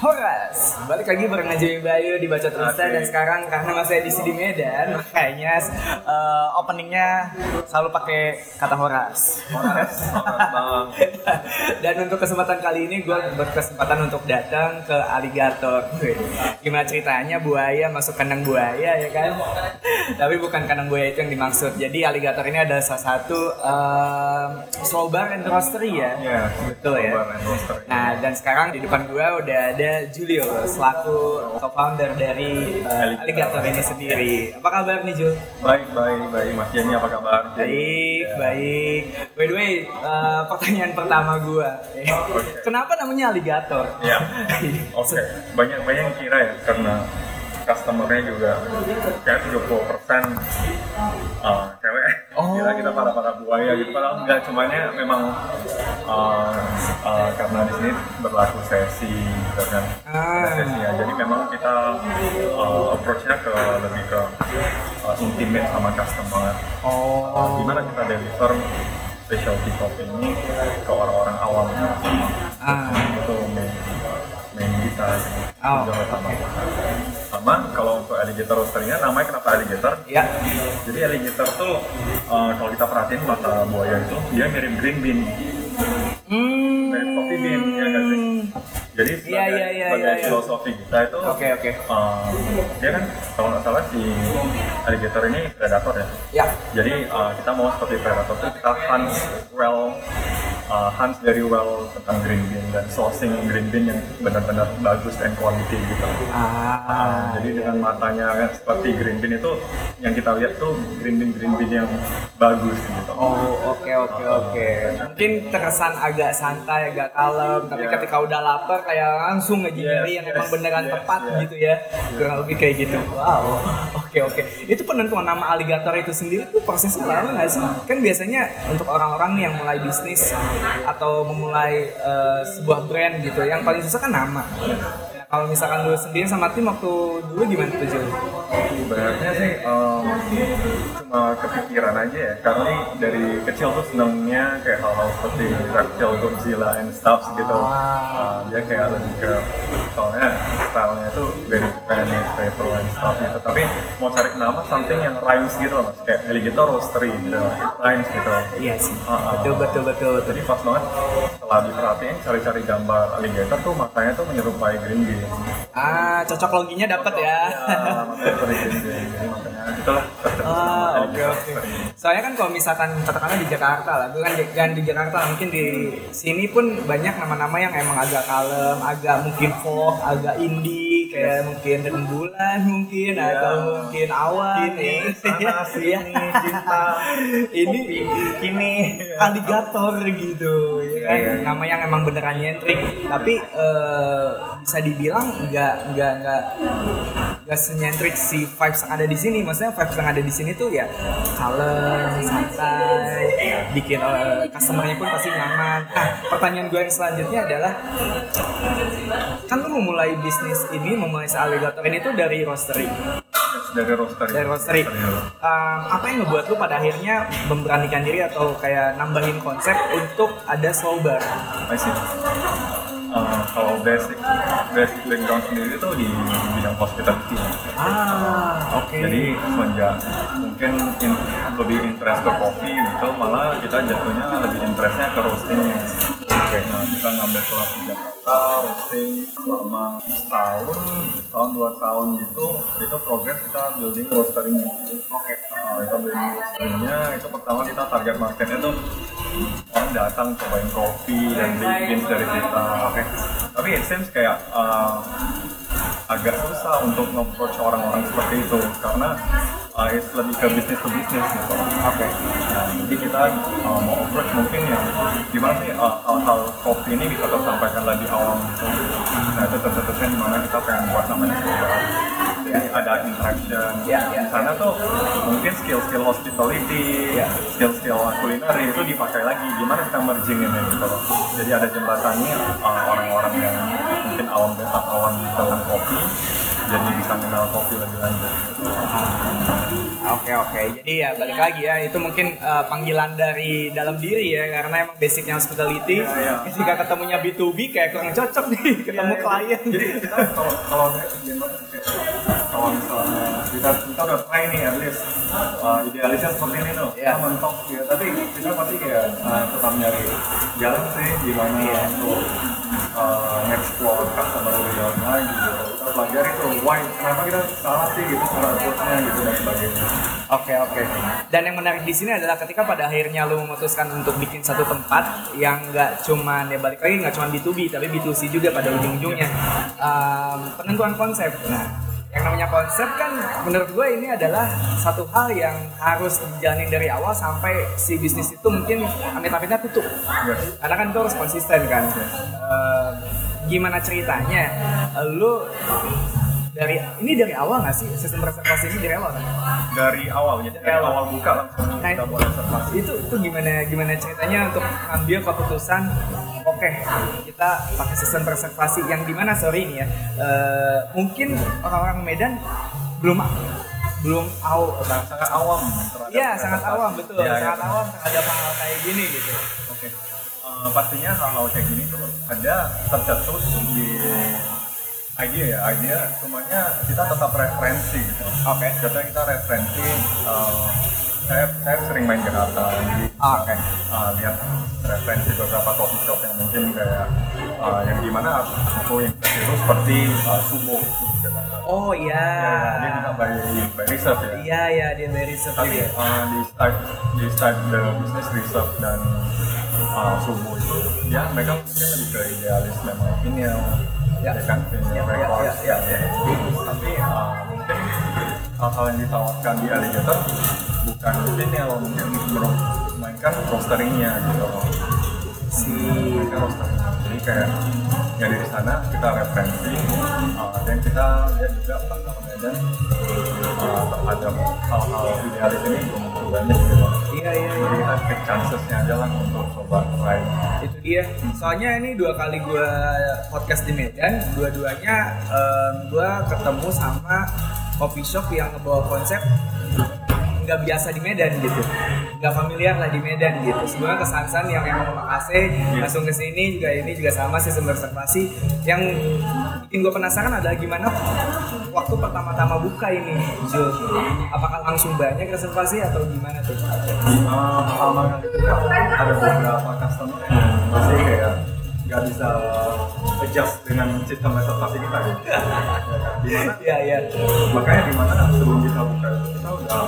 Horas, balik lagi bareng Najmi Bayu di Baca Terus dan sekarang karena masih edisi di Medan makanya uh, openingnya selalu pakai kata Horas. Horas, dan untuk kesempatan kali ini gue berkesempatan untuk datang ke aligator. Gimana ceritanya buaya masuk kandang buaya ya kan? Tapi bukan kandang buaya itu yang dimaksud. Jadi aligator ini adalah salah satu uh, slow bar and roastery ya. Iya, betul ya. Nah dan sekarang di depan gue udah ada Julio selaku co-founder dari uh, Alligator ini sendiri. Apa kabar nih Jul? Baik, baik, baik. Mas Jenny apa kabar? Baik, ya. baik. By the way, uh, pertanyaan pertama gue, okay. kenapa namanya Alligator? Ya, oke. Okay. Banyak banyak yang kira ya karena customernya juga kayak 70 persen uh, cewek oh. kira kita para para buaya gitu padahal enggak cumanya memang uh, uh, karena di sini berlaku sesi gitu kan ah. sesi ya jadi memang kita uh, approachnya ke lebih ke uh, intimate sama customer oh. uh, gimana kita deliver specialty coffee ini ke orang-orang awam ah. itu main main kita oh. sama sama kalau untuk alligator roasternya namanya kenapa alligator ya jadi alligator tuh uh, kalau kita perhatiin mata buaya itu dia mirip green bean hmm. mirip coffee bean ya kan sih jadi sebagai, ya, ya, ya, sebagai ya, ya. filosofi kita itu oke okay, oke okay. uh, dia kan kalau nggak salah si alligator ini predator ya ya jadi uh, kita mau seperti predator tuh kita hunt well uh, Hans very well tentang green bean dan sourcing green bean yang benar-benar bagus dan quality gitu. Ah. Uh, jadi dengan matanya kan, seperti green bean itu yang kita lihat tuh green bean green bean yang bagus gitu. Oh oke okay, oke okay, oke. Okay. Mungkin terkesan agak santai, agak kalem, tapi yeah. ketika udah lapar kayak langsung aja yes, yang yes, emang beneran yes, tepat yes. gitu ya. Kurang lebih kayak gitu. Wow. Oke oke. Itu penentuan nama aligator itu sendiri tuh prosesnya lama nggak sih? Kan biasanya untuk orang-orang yang mulai bisnis atau memulai uh, sebuah brand gitu yang paling susah kan nama kalau misalkan dulu sendiri sama tim waktu dulu gimana tuh Jul? Sebenarnya sih um, cuma kepikiran aja ya. Karena dari kecil tuh senangnya kayak hal-hal seperti reptile, Godzilla and stuff gitu. Uh, dia kayak lebih ke soalnya stylenya tuh very Japanese, retro and stuff gitu. Tapi mau cari nama something yang rhymes gitu loh mas. Kayak alligator roastery gitu rhymes gitu. Iya sih. Uh, uh, betul betul betul jadi pas banget setelah diperhatiin cari-cari gambar alligator tuh matanya tuh menyerupai green bean Ah, cocok loginya dapat ya. Ah, oke oke. Soalnya kan kalau misalkan katakanlah di Jakarta lah, gue kan di, kan di Jakarta mungkin di sini pun banyak nama-nama yang emang agak kalem, agak mungkin folk, agak indie, kayak mungkin rembulan mungkin yeah. atau mungkin awan ini sana sini cinta ini kini aligator gitu ya kan yeah. nama yang emang beneran nyentrik tapi uh, bisa dibilang nggak nggak nggak nggak senyentrik si vibes yang ada di sini. Maksudnya vibes yang ada di sini tuh ya kalem santai bikin uh, customernya pun pasti nyaman. Nah pertanyaan gue yang selanjutnya adalah kan lu memulai bisnis ini memulai alligator ini tuh dari roastery. Dari roastery. Dari roastery. Um, apa yang ngebuat lu pada akhirnya memberanikan diri atau kayak nambahin konsep untuk ada slow bar uh, kalau basic basic background sendiri itu di bidang hospitality. Ah, oke. Okay. Jadi semenjak mungkin in, lebih interest ke kopi gitu, malah kita jatuhnya lebih interestnya ke roasting. Oke, okay. nah kita ngambil kelas di Jakarta, roasting selama setahun, tahun dua tahun gitu, itu progress kita building roasteringnya. Oke, okay. nah, kita building roasteringnya, itu pertama kita target marketnya tuh orang datang cobain kopi dan beli beans dari kita oke okay. tapi it seems kayak uh, agak susah untuk nge-approach orang-orang seperti itu karena uh, it's lebih ke bisnis ke bisnis gitu oke okay. nah, jadi kita uh, mau approach mungkin ya gimana sih uh, hal-hal kopi ini bisa tersampaikan lebih awam gitu nah itu tentu-tentunya di mana kita pengen buat namanya sebuah jadi ada interaction. Yeah, yeah, di sana tuh mungkin skill-skill hospitality yeah. skill-skill kulineri itu dipakai lagi. Gimana kita merging ini gitu jadi ada jembatannya uh, orang-orang yang bikin awam banget awan dengan kopi jadi bisa kenal kopi lebih lanjut Oke oke, jadi ya balik lagi ya itu mungkin uh, panggilan dari dalam diri ya karena emang basicnya hospitality. Iya, iya. Ketika ketemunya B2B kayak kurang cocok nih ketemu Iya, klien. Jadi kita kalau kalau kalau misalnya kita kita udah try nih at least uh, idealisnya seperti ini tuh Iya. kita mentok ya tapi kita pasti kayak uh, tetap nyari jalan sih gimana Iya. untuk uh, explore customer lebih dalam lagi gitu kita pelajari tuh why kenapa kita salah sih gitu cara approach-nya gitu dan sebagainya Oke oke. Dan yang menarik di sini adalah ketika pada akhirnya lu memutuskan untuk bikin satu tempat yang nggak cuman ya balik lagi nggak cuman B2B tapi B2C juga pada ujung-ujungnya Um, penentuan konsep. Nah, yang namanya konsep kan menurut gue ini adalah satu hal yang harus dijalanin dari awal sampai si bisnis itu mungkin amit-amitnya tutup. yes. Karena kan itu harus konsisten kan. Eh, gimana ceritanya? Lu dari ini dari awal nggak sih sistem reservasi ini dari awal kan? dari awal ya dari Dari awal. awal buka langsung Nah, kita mulai reservasi itu itu gimana gimana ceritanya untuk ngambil keputusan oke kita pakai sistem reservasi yang di mana sorry ini ya eh, mungkin orang-orang Medan belum belum tahu sangat awam terhadap Iya sangat reservasi. awam betul Iya, iya. sangat awam terhadap hal kayak gini gitu Oke. Eh, pastinya hal-hal kayak gini tuh ada tercetus di idea ya, idea semuanya kita tetap referensi gitu. oke Biasanya kita referensi eh, saya saya sering main Jakarta jadi Ah, Oke. eh, lihat referensi beberapa coffee shop yang mungkin kayak eh, yang di mana aku impresi itu seperti uh, Sumo oh iya Ya, dia juga by, by reserve ya. iya iya dia dari reserve tapi juga uh, di start di start the business research dan uh, subuh itu ya mereka mungkin lebih ke idealis memang vinyl Ya. ya kan Ya, ya, records ya, ya, ya. tapi uh, mungkin hal-hal yang ditawarkan di alligator bukan vinyl mungkin mainkan roasteringnya gitu si mainkan roasteringnya jadi kayak ya dari sana kita referensi uh, dan kita lihat juga apakah dan uh, terhadap hal-hal idealis ini belum banyak gitu iya iya iya jadi kita take chancesnya aja lah untuk coba try. Itu dia. Soalnya ini dua kali gue podcast di Medan dua-duanya em, gue ketemu sama coffee shop yang ngebawa konsep nggak biasa di Medan gitu. Nggak familiar lah di Medan gitu. Sebelumnya kesan yang emang makasih langsung ke sini juga ini juga sama sistem reservasi. Yang bikin gue penasaran adalah gimana waktu pertama-tama buka ini Jul apakah langsung banyak reservasi atau gimana tuh? Uh, pertama kali itu ada beberapa customer. Yang masih kayak nggak bisa adjust dengan sistem reservasi kita ya. Di mana iya iya. Makanya di mana sebelum kita buka itu kita udah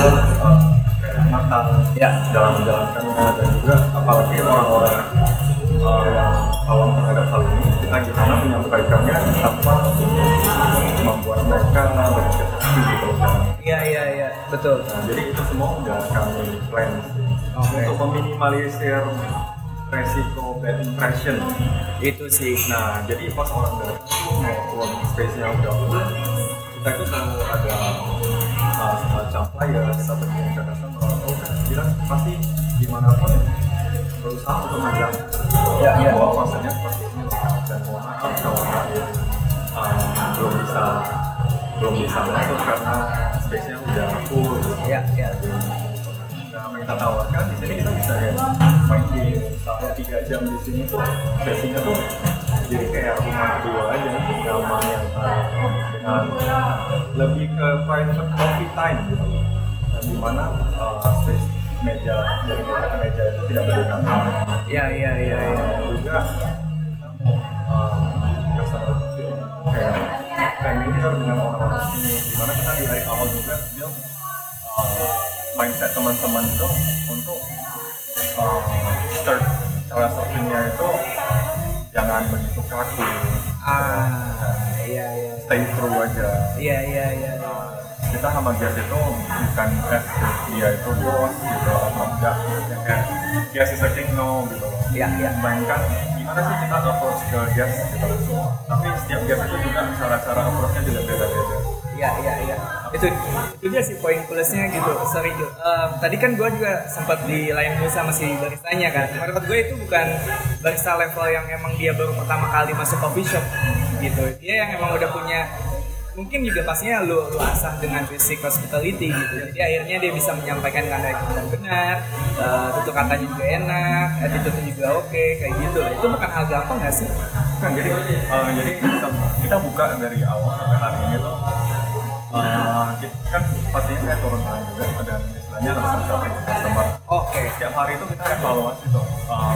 uh, kayak matang ya dalam menjalankannya dan juga apalagi orang-orang uh, yang awam terhadap hal ini kita gimana menyampaikannya tanpa membuat mereka berkecil gitu iya iya iya. Betul. Nah, jadi itu semua udah kami plan. Oke. untuk meminimalisir resiko bad impression. itu sih Nah, jadi pas orang datang maupun space-nya udah full, kita itu selalu ada uh, semacam flyer kita berikan ke customer. Oh, kita pasti di mana pun berusaha untuk ngajak Ya, ya. bahwa prosesnya seperti ini dan mohon maaf kalau kalian uh, belum bisa belum bisa masuk karena space-nya udah full. ya ya Nah, yang kita tawarkan di sini kita bisa ya main di sampai tiga jam di sini tuh sesinya tuh jadi kayak rumah dua aja nyaman yang dengan lebih ke private coffee time. Gitu nah, di mana uh, space meja dari meja ke meja itu tidak berdekatan. Ya ya ya ya dan juga uh, customer kayak familiar dengan orang-orang sini. Di mana kita di hari awal juga build uh, mindset teman-teman itu untuk uh, start cara servingnya itu jangan begitu kaku. Ah iya iya. Stay true aja. Iya iya iya. Kita sama guest itu bukan eh dia itu bos gitu atau enggak ya kayak guest is a king no gitu. Iya iya. Bayangkan gimana sih kita approach ke guest gitu? Tapi setiap guest itu juga cara-cara approachnya juga beda-beda Iya iya iya. Itu itu dia sih poin plusnya gitu. Sorry Jo. Um, tadi kan gue juga sempat di lain sama si baristanya kan. Menurut gue itu bukan barista level yang emang dia baru pertama kali masuk coffee shop gitu. Dia yang emang udah punya mungkin juga pastinya lu, lu asah dengan basic hospitality gitu jadi akhirnya dia bisa menyampaikan dengan baik dan benar uh, tutur katanya juga enak attitude juga oke okay, kayak gitu itu bukan hal gampang gak sih kan jadi uh, jadi kita, kita buka dari awal sampai hari ini tuh kita, kan pastinya saya turun tangan juga ada istilahnya langsung shopping customer oke okay. setiap hari itu kita evaluasi tuh uh,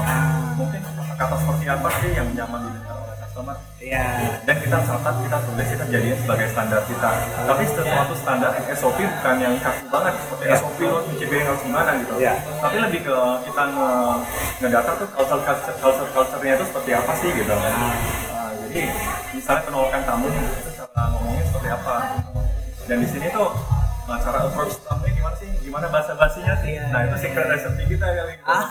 mungkin kata seperti apa sih yang nyaman di customer Iya. dan kita catat kita tulis kita jadinya sebagai standar kita tapi sesuatu standar SOP bukan yang kaku banget seperti Ya. SOP lo mencibir harus gimana gitu Ya. tapi lebih ke kita nge ngedata tuh culture culture culture culture-nya itu seperti apa sih gitu Nah, jadi misalnya penolakan tamu itu cara ngomongnya seperti apa dan di sini tuh nah, cara approach tamunya gimana sih? Gimana bahasa basinya sih? Iya, nah iya, itu secret recipe kita kali gitu. Ah,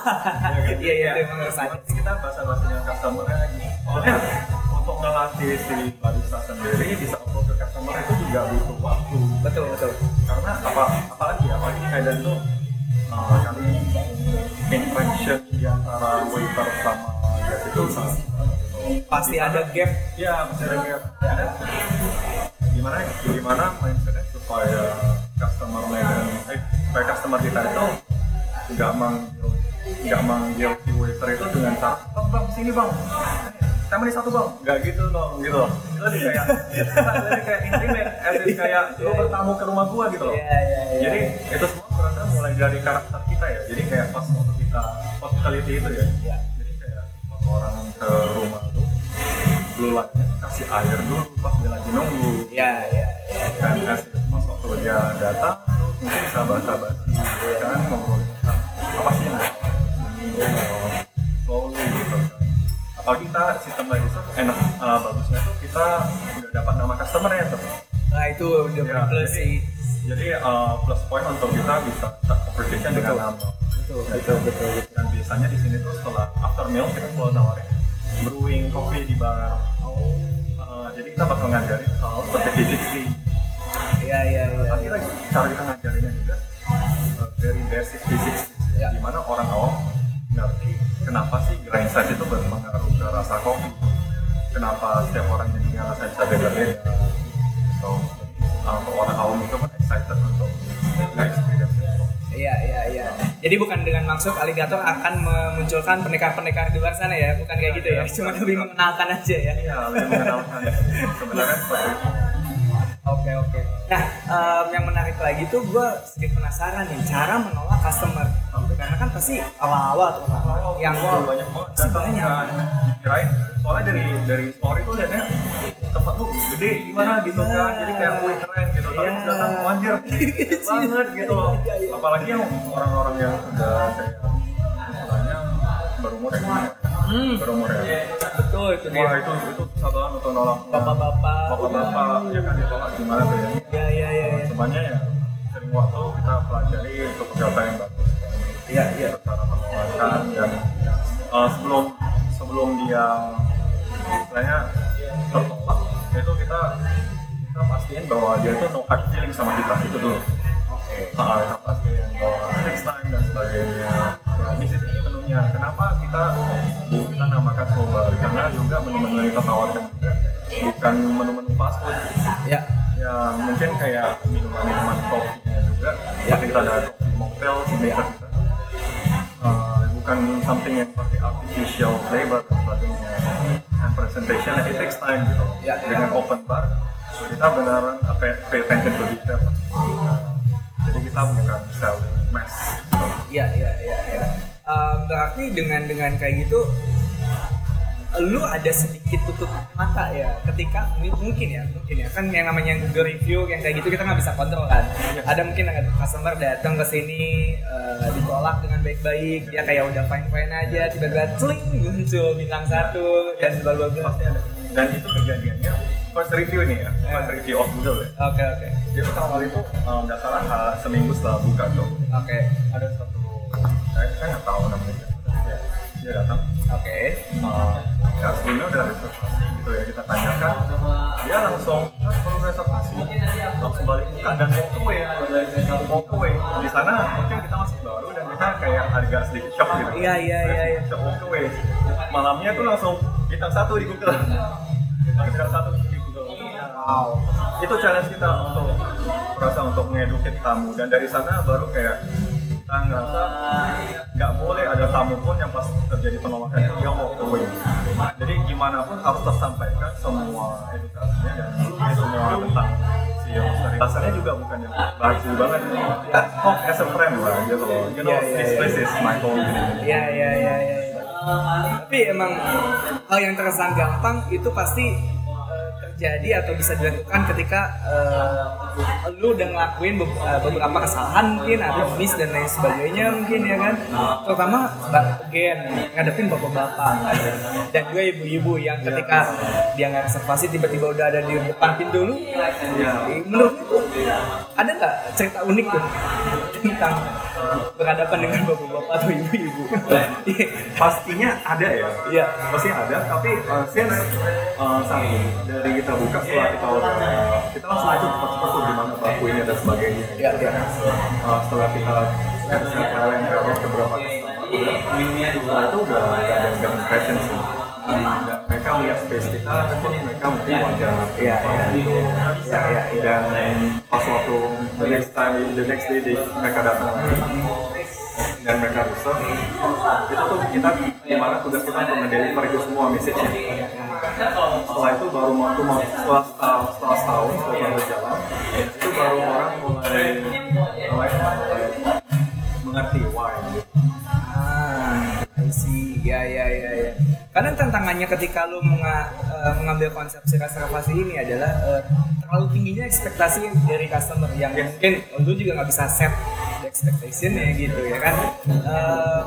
Ya kan? iya, iya, Ya, itu ada. kita bahasa bahasanya customer-nya gitu. Soalnya untuk ngelatih si barista sendiri bisa approach ke customer itu juga butuh waktu. Betul betul. Karena apa apalagi apalagi kayak dan tuh uh, kali interaction di antara waiter sama guest itu sangat pasti ada gap. Ya pasti ada gap. Ada gimana ya? gimana mindsetnya supaya customer dan eh, supaya customer kita itu nggak manggil nggak manggil si waiter itu dengan cara bang bang sini bang. Saya ini satu bang. Nggak gitu loh gitu. Loh itu lebih kayak lebih kayak intimate as in kayak lu bertamu ke rumah gua gitu loh. Iya, iya, iya. jadi itu semua berasa mulai dari karakter kita ya. Jadi kayak pas waktu kita hospitality itu ya. Jadi kayak orang ke rumah lu lu kasih air dulu pas dia lagi nunggu Iya, iya, iya. kan kasih pas waktu dia datang mungkin bahasa basi kan ngobrolin tentang apa sih yang slowly gitu apalagi kita sistem lagi enak eh, bagusnya tuh kita udah dapat nama customer ya tuh Nah itu udah Ya, plus jadi- sih. jadi uh, plus point untuk kita bisa conversation dengan Betul. nama Betul, betul, betul. dan biasanya di sini tuh setelah after meal kita selalu nawarin brewing coffee di bar. Uh, jadi kita bakal ngajarin seperti physics sih. Iya, iya, iya. tapi lagi cara kita ngajarinnya juga uh, very basic physics. Ya. di mana orang awam ngerti kenapa sih grain size itu berpengaruh ke rasa kopi. Kenapa setiap orang jadinya rasa bisa beda-beda so uh, orang awam itu kan excited untuk Jadi bukan dengan maksud aligator akan memunculkan pendekar-pendekar di luar sana ya, bukan kayak gitu ya. Cuma lebih mengenalkan aja ya. Iya, lebih mengenalkan sebenarnya seperti itu. Oke, oke. Nah, em, yang menarik lagi tuh gue sedikit penasaran nih cara menolak customer. Karena kan pasti awal-awal tuh Oh, yang banyak banget Pasti banyak. dikirain soalnya dari dari story tuh liatnya tempat lu gede gimana gitu kan jadi kayak wih keren gitu tapi Iya. pas datang wanjir banget gitu loh apalagi yang orang-orang yang udah kayak istilahnya berumur ya Hmm. berumur ya betul itu dia. wah itu itu satu untuk nolak Bapak-bapak. bapak-bapak ya kan ditolak gimana tuh ya Iya, iya, iya. iya. semuanya ya sering waktu kita pelajari untuk kata yang bagus Iya, iya. cara penolakan dan uh, sebelum sebelum dia istilahnya tertolak itu kita kita pastiin bahwa dia itu no hard feeling sama kita itu dulu Oke. uh, kita pastiin bahwa next time dan sebagainya. Ya, di sini menunya kenapa kita kita namakan coba karena juga menu-menu yang kita tawarkan juga bukan menu-menu fast food. Ya. ya mungkin kayak minuman-minuman kopinya juga. Seperti kita ada kopi mocktail signature kita Uh, bukan something yang pakai artificial flavor dan sebagainya presentation it takes time gitu Ya, ya. dengan open bar kita beneran apa ya, pay attention to detail jadi kita bukan selling mass. Iya, iya, iya, iya. Em, berarti dengan dengan kayak gitu lu ada sedikit tutup mata ya ketika mungkin ya mungkin ya. Kan yang namanya Google review yang kayak gitu kita nggak bisa kontrol kan. Ada mungkin ada customer datang ke sini eh, ditolak dengan baik-baik dia kayak udah fine fine aja tiba-tiba celing muncul bintang satu dan bla bla bla pasti ada dan itu kejadiannya first review nih ya first review of Google ya. Oke oke. Dia pertama kali itu uh, nggak salah uh, seminggu setelah buka tuh. Oke ada satu saya saya nggak tahu namanya dia, datang. Oke. Uh, ya sebelumnya udah reservasi gitu ya kita tanyakan. Dia langsung ah, perlu reservasi langsung balik muka dan walk away walk away di sana mungkin kita masih baru dan kita kayak agak sedikit shock gitu. Iya, iya, iya, iya. shock away malamnya tuh langsung bintang satu di Google. Bintang satu di Google. Wow. Itu challenge kita untuk merasa untuk mengedukasi tamu. Dan dari sana baru kayak kita ngerasa nggak boleh ada tamu pun yang pas terjadi penolakan itu dia walk away jadi gimana pun harus tersampaikan semua edukasinya dan semua tentang rasanya juga bukan yang baku banget talk as a friend lah gitu loh you know Iya, iya, this iya. place is my home Iya iya iya iya. Tapi emang hal yang terkesan gampang itu pasti terjadi atau bisa dilakukan ketika eh, lu udah ngelakuin be- eh, beberapa kesalahan mungkin atau miss dan lain sebagainya mungkin ya kan. Terutama ba- again ngadepin bapak-bapak dan juga ibu-ibu yang ketika dia nggak reservasi tiba-tiba udah ada di depan pintu lu. Menurut lu ada nggak cerita unik tuh tentang berhadapan dengan bapak-bapak atau ibu-ibu? pastinya ada ya Iya. pasti ada tapi uh, since uh, satu dari kita buka setelah kita udah kita langsung aja cepat-cepat tuh gimana bakunya dan sebagainya Iya, iya. Uh, setelah kita kasih kalian ke beberapa customer setelah itu udah ada impression sih mereka melihat space kita mungkin mereka mungkin iya. gitu. Iya, iya, iya. dan pas waktu the next time the next day they- mereka datang dan mereka reserve itu tuh kita gimana tugas kita untuk mendeliver itu semua message-nya setelah itu baru waktu mau setelah, setelah, setelah setahun setelah berjalan itu baru orang mulai mulai mengerti why Karena tantangannya ketika lu menga- eh, mengambil konsepsi reservasi ini adalah eh, terlalu tingginya ekspektasi dari customer yang mungkin lu juga nggak bisa set the expectationnya gitu ya kan. Eh,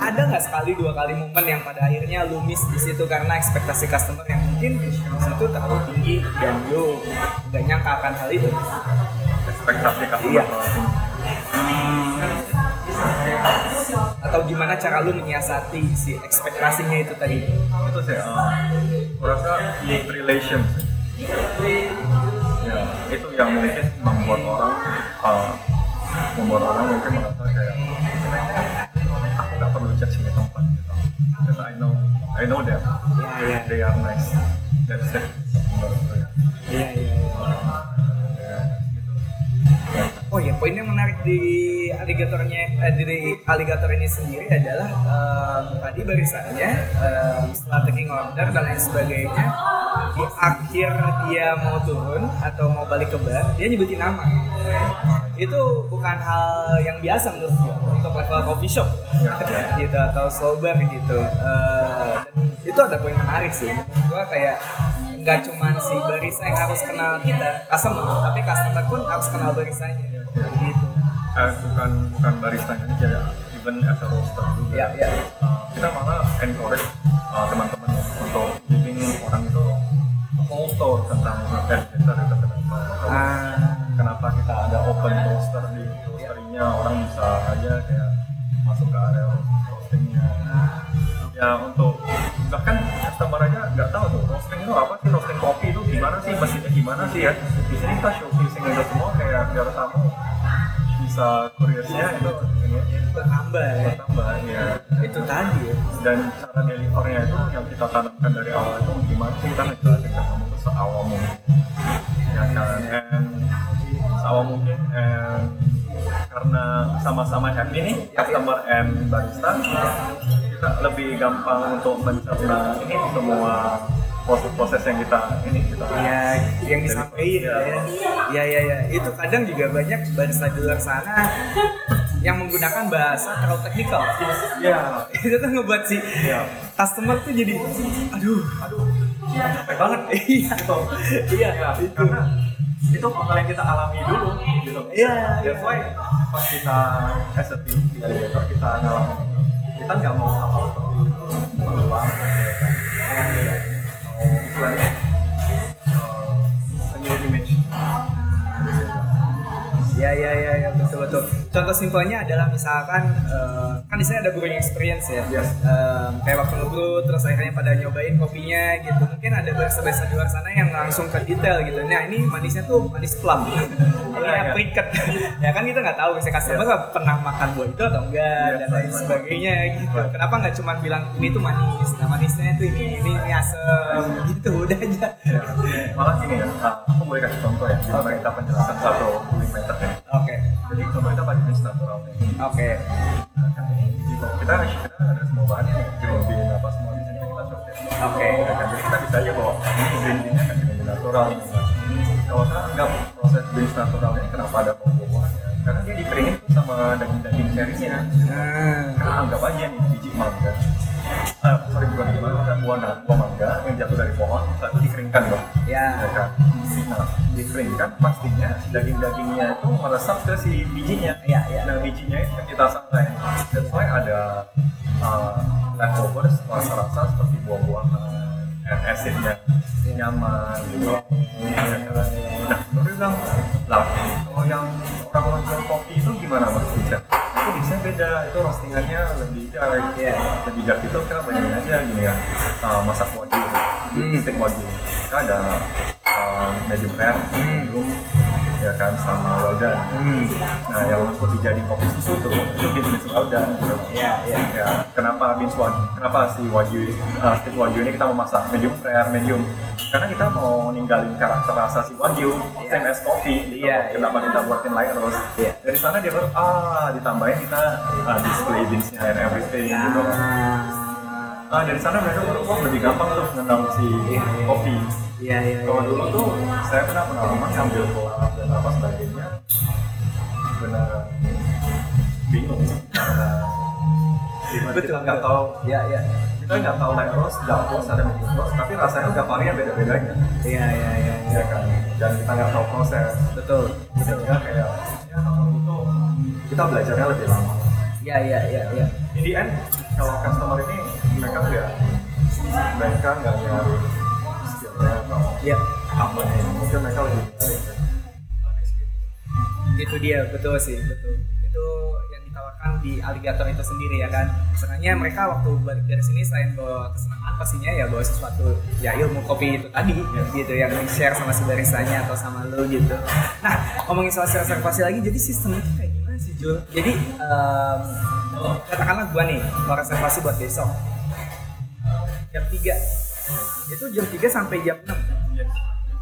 ada nggak sekali dua kali momen yang pada akhirnya lu miss di situ karena ekspektasi customer yang mungkin di situ terlalu tinggi dan lu nggak nyangka akan hal itu. ekspektasi customer Iya. Atau gimana cara lu menyiasati si ekspektasinya itu tadi? itu sih uh, aku rasa lead relation. Ya itu yang mungkin membuat orang uh, membuat orang mungkin merasa kayak aku nggak perlu judge ini tempat gitu. Because I know I know them. Iya. they are nice. That's it. Menurut saya Oh ya, poin yang menarik di aligatornya eh, di aligator ini sendiri adalah em, tadi barisannya em, setelah taking order dan lain sebagainya di akhir dia mau turun atau mau balik ke bar dia nyebutin nama. Itu bukan hal yang biasa menurut gua untuk level coffee shop gitu atau slow bar gitu. Dan itu ada poin menarik sih. Gua kayak nggak cuma si barista yang harus kenal kita customer tapi customer pun harus kenal barisanya gitu eh, bukan bukan baristanya aja ya even as a roaster juga. Ya ya. Uh, kita malah encourage uh, teman-teman untuk giving orang itu whole tour tentang Bedgetter itu kenapa. Ah. Kenapa kita ada open roaster di roasterinya orang bisa aja kayak masuk ke area roastingnya. Ya untuk bahkan customer aja nggak tahu tuh roasting itu apa sih roasting kopi itu gimana sih mesinnya gimana sih ya. Di sini kita showcasing itu semua kayak biar tamu bisa kuriernya itu ini bertambah ya. Bertambah ya itu tadi ya. Dan cara delivernya itu yang kita tanamkan dari awal itu gimana? Sih kita ngejelasin ke kamu tuh seawal mungkin. Ya kan? And seawal mungkin and karena sama-sama happy nih customer and barista kita lebih gampang untuk mencerna ini semua proses-proses yang kita ini kita ya yang disampaikan ya. Ya ya ya itu kadang juga banyak barista di luar sana yang menggunakan bahasa terlalu teknikal. Ya itu tuh ngebuat si ya customer tuh jadi aduh aduh capek banget. Iya. Gitu. Iya ya, itu. karena itu hal yang kita alami dulu gitu. Iya. that's why pas kita as a team kita ngalamin kita nggak mau hal istilahnya uh, a new image ya betul betul. Contoh simpelnya adalah misalkan uh, kan di sini ada brewing experience ya. Yes. Um, kayak waktu ngebrew terus akhirnya pada nyobain kopinya gitu. Mungkin ada barista-barista di luar sana yang langsung ke detail gitu. Nah ini manisnya tuh manis plum. Ini Iya, iya. apricot. ya kan kita nggak tahu bisa customer nggak pernah makan buah itu atau enggak Iya, dan lain iya. sebagainya gitu. Kenapa nggak cuma bilang ini tuh manis, nah manisnya tuh ini ini, ini asam gitu udah aja. Ya. Malah gini ya, aku boleh kasih contoh ya, gimana kita penjelasan satu brewing oke kopi kita, kita ada semua bahannya nih, green bean apa semua di sini kita coba. oke. Kan, jadi kita bisa aja bawa ini green bean-nya kan bean natural. Kalau kita anggap proses beans natural ini kenapa ada bau-bauannya? Karena dia dikeringin tuh sama daging-daging cherry-nya. Nah, anggap aja nih biji mangga. Ah, sorry bukan biji mangga, buah, buah mangga dikeringkan dong. ya. Ya kan? Nah, dikeringkan pastinya daging-dagingnya itu meresap ke si bijinya. Iya, iya. Nah, bijinya itu kan kita santai. That's why ada uh, leftovers rasa-rasa seperti buah-buahan, and acidnya nyaman gitu. Ya kan? Nah, baru bilang, lah kalau yang orang-orang kopi itu gimana mas bisa? Itu bisa beda, itu roastingannya lebih dark. Iya. Lebih dark itu kita bayangin aja gini ya, uh, masak wagyu, Hmm. steak wagyu. Kita ada uh, medium rare, medium, ya kan, sama done. Hmm. Nah, yang untuk dijadi kopi susu tuh itu bisnis gitu. Iya, iya. Ya, kenapa beans wagyu? Kenapa si wagyu, uh, steak wagyu ini kita mau masak medium rare, medium? Karena kita mau ninggalin karakter rasa si wagyu, Iya. same as kopi. Gitu. Iya, Kenapa kita buatin light roast? Iya. Dari sana dia baru ah ditambahin kita uh, display beansnya and everything gitu. Ah, dari sana mereka baru oh lebih gampang tuh mengenal si Iya, iya. kopi. Iya, iya. Kalau dulu tuh saya pernah pengalaman ngambil apa sebagainya benar bingung karena gimana kita nggak tahu Iya, iya. kita nggak tahu light roast, dark roast, ada medium roast, tapi rasanya udah varian beda-bedanya, Iya, iya, iya. ya kan? Dan kita nggak tahu proses, Betul. Betul. sehingga kayak ya kalau itu kita belajarnya lebih lama. Iya, iya, iya, iya. In the end, kalau customer ini mereka nggak mereka nggak nyari skillnya atau Iya. apa nih, mungkin mereka lebih Itu dia, betul sih, betul. Itu yang ditawarkan di alligator itu sendiri ya kan. Sebenarnya mereka waktu balik dari sini selain bawa kesenangan pastinya ya bawa sesuatu ya ilmu kopi itu tadi gitu yang di share sama si baristanya atau sama lo gitu. Nah ngomongin soal reservasi lagi, jadi sistemnya kayak gimana sih Jul? Jadi em, katakanlah gua nih mau reservasi buat besok jam 3 itu jam 3 sampai jam 6 Yes.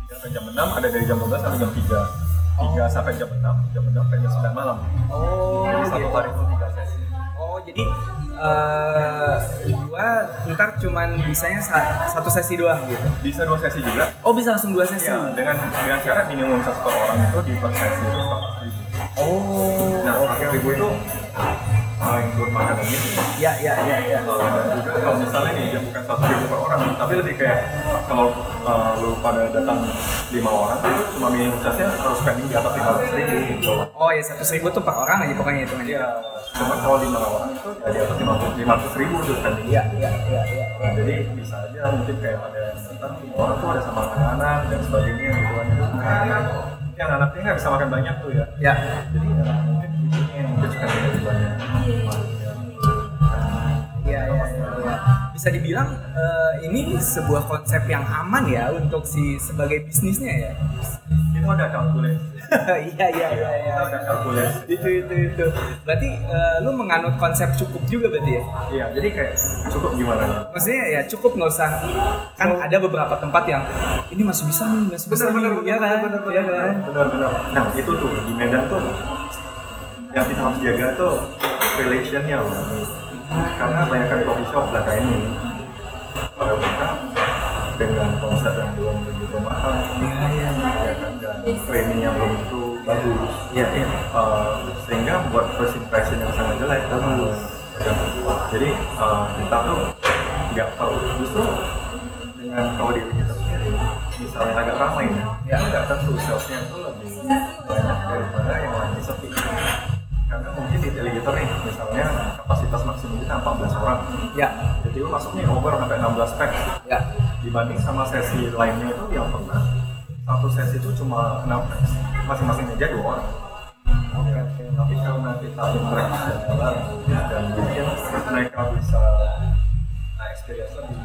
Jam 3 sampai jam 6 ada dari jam 12 sampai jam 3. 3 sampai jam 6, jam 6 sampai jam 9 malam. Oh, Jadi satu gitu. hari itu 3 sesi. Oh jadi eh gua ntar cuman bisanya sa- satu sesi doang gitu. Bisa dua sesi juga. Oh bisa langsung dua sesi. Ya, dengan dengan syarat minimum satu orang itu di per sesi itu 100 ribu. Oh. Nah, 100 ribu itu uh, include makanan ini. Ya ya ya ya. Dan juga kalau misalnya nih dia bukan satu ribu per orang, tapi lebih kayak kalau uh, lu pada datang lima orang, itu cuma minimum sesnya harus spending di atas 500 ribu gitu. Oh ya satu ribu tuh per orang aja pokoknya hitungannya. Iya, cuma kalau lima orang itu ya di atas 500 500 ribu tuh spending. Iya iya iya iya. Nah, jadi bisa aja mungkin kayak ada yang lima orang tuh ada sama anak dan sebagainya gitu kan. Yang anaknya nggak bisa makan banyak tuh ya. Ya. Jadi ya, mungkin ibunya yang mungkin suka Bisa dibilang eh, ini sebuah konsep yang aman ya untuk si sebagai bisnisnya ya. Itu ada kalkulasi. Iya iya iya iya. Ada kalkulasi. Itu itu itu. Berarti eh, lu menganut konsep cukup juga berarti ya? Iya, jadi kayak cukup gimana? maksudnya ya cukup nggak usah kan ada beberapa tempat yang ini masih bisa nih masih bisa nih ya kan ya kan benar benar. Nah itu tuh di Medan tuh yang kita harus jaga tuh relationnya loh. Karena banyak kan coffee shop belakang ini pada mereka dengan konsep yang belum begitu mahal, iya iya ya kan, dan framingnya belum tentu bagus. iya iya Uh, sehingga buat first impression yang sangat jelek bagus. Jadi uh, kita tuh nggak perlu justru dengan kalau di kita sendiri misalnya agak ramai ya nggak tentu salesnya itu lebih banyak daripada yang lagi sepi karena mungkin di delegator nih misalnya kita 14 orang. Ya. Jadi lu masuknya over sampai 16 pack. Ya. Dibanding sama sesi lainnya itu yang pernah. Satu sesi itu cuma 6 pack. Masing-masing meja dua orang. Oke oke. tapi karena kita interaksi dengan dan mungkin mereka bisa experience lebih.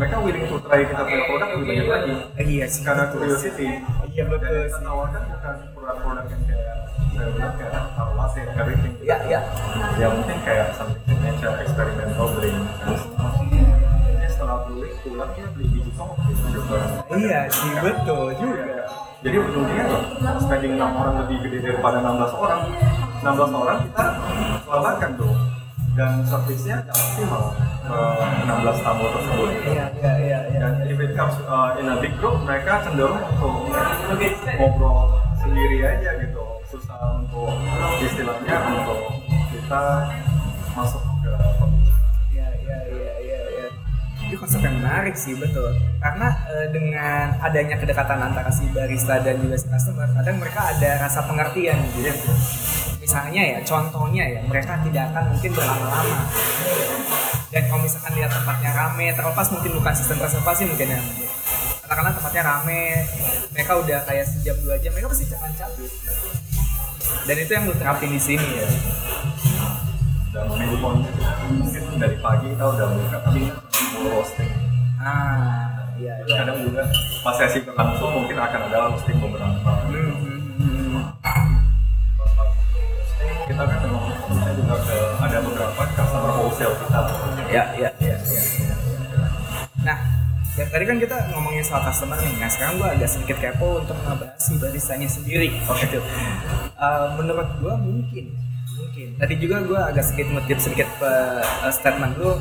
Mereka willing to try kita punya produk lebih banyak lagi. Eh, iya sih. karena curiosity. Iya betul dan kita tawarkan bukan produk-produk yang kayak saya bilang kayak taruh everything. Iya iya. ya mungkin kayak something drink terus ya setelah beli pulang kita beli biji song gitu Iya sih betul juga. jadi ujungnya spending 6 orang lebih gede daripada 16 orang. 16 orang kita selamatkan tuh dan servisnya nggak maksimal ke 16 tamu tersebut. Iya iya iya iya. dan if it comes uh, in a big group mereka cenderung untuk ngobrol sendiri aja gitu. Susah untuk istilahnya untuk kita masuk konsep yang menarik sih betul. Karena eh, dengan adanya kedekatan antara si barista dan juga si customer, kadang mereka ada rasa pengertian gitu. Misalnya ya, contohnya ya, mereka tidak akan mungkin berlama-lama. Dan kalau misalkan lihat tempatnya rame, terlepas mungkin bukan sistem reservasi mungkin ya. Katakanlah tempatnya rame, mereka udah kayak sejam dua jam, mereka pasti jangan cabut. Dan itu yang lu terapin di sini ya. dan menu mungkin dari pagi kita udah buka tapi roasting Ah, iya iya. kadang juga pas sesi berlangsung mungkin akan ada roasting beberapa Hmm, hmm, hmm. kita kan memang kita juga ke ada beberapa customer wholesale kita Ya, ya, ya, ya. Nah, ya tadi kan kita ngomongin soal customer nih. Nah, sekarang gua agak sedikit kepo untuk ngebahas si baristanya sendiri. Gitu. Eh, menurut gua mungkin, mungkin. Tadi juga gua agak sedikit ngutip sedikit eh, statement lu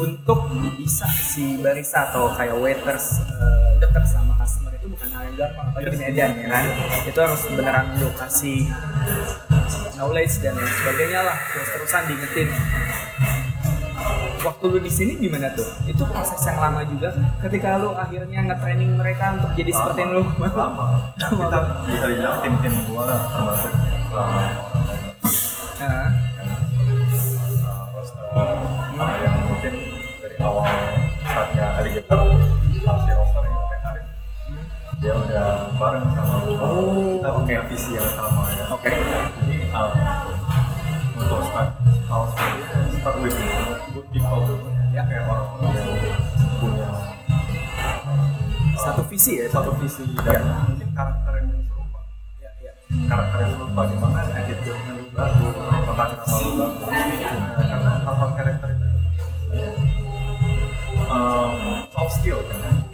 untuk bisa si barista atau kayak waiters eh, dekat sama customer itu bukan hal yang gampang apalagi di Medan ya kan? Itu harus beneran lu kasih knowledge dan lain sebagainya lah terus-terusan diingetin. Waktu lu di sini gimana tuh? Itu proses yang lama juga kan? Ketika lu akhirnya nge-training mereka untuk jadi seperti yang lu? Lama. Kita bisa dibilang tim-tim gua termasuk uh, Nah, uh, roster uh, yang mungkin awal saatnya kita masih roster yang hari dia udah bareng sama gua Oh. kita punya visi yang sama ya Oke. jadi uh, untuk start seperti itu start with good people dulu Ya. kayak orang-orang yang punya satu visi ya? satu visi dan mungkin karakter yang serupa Ya, ya. karakter yang serupa di mana attitude-nya lu bagus nama lu bagus karena hal-hal karakter itu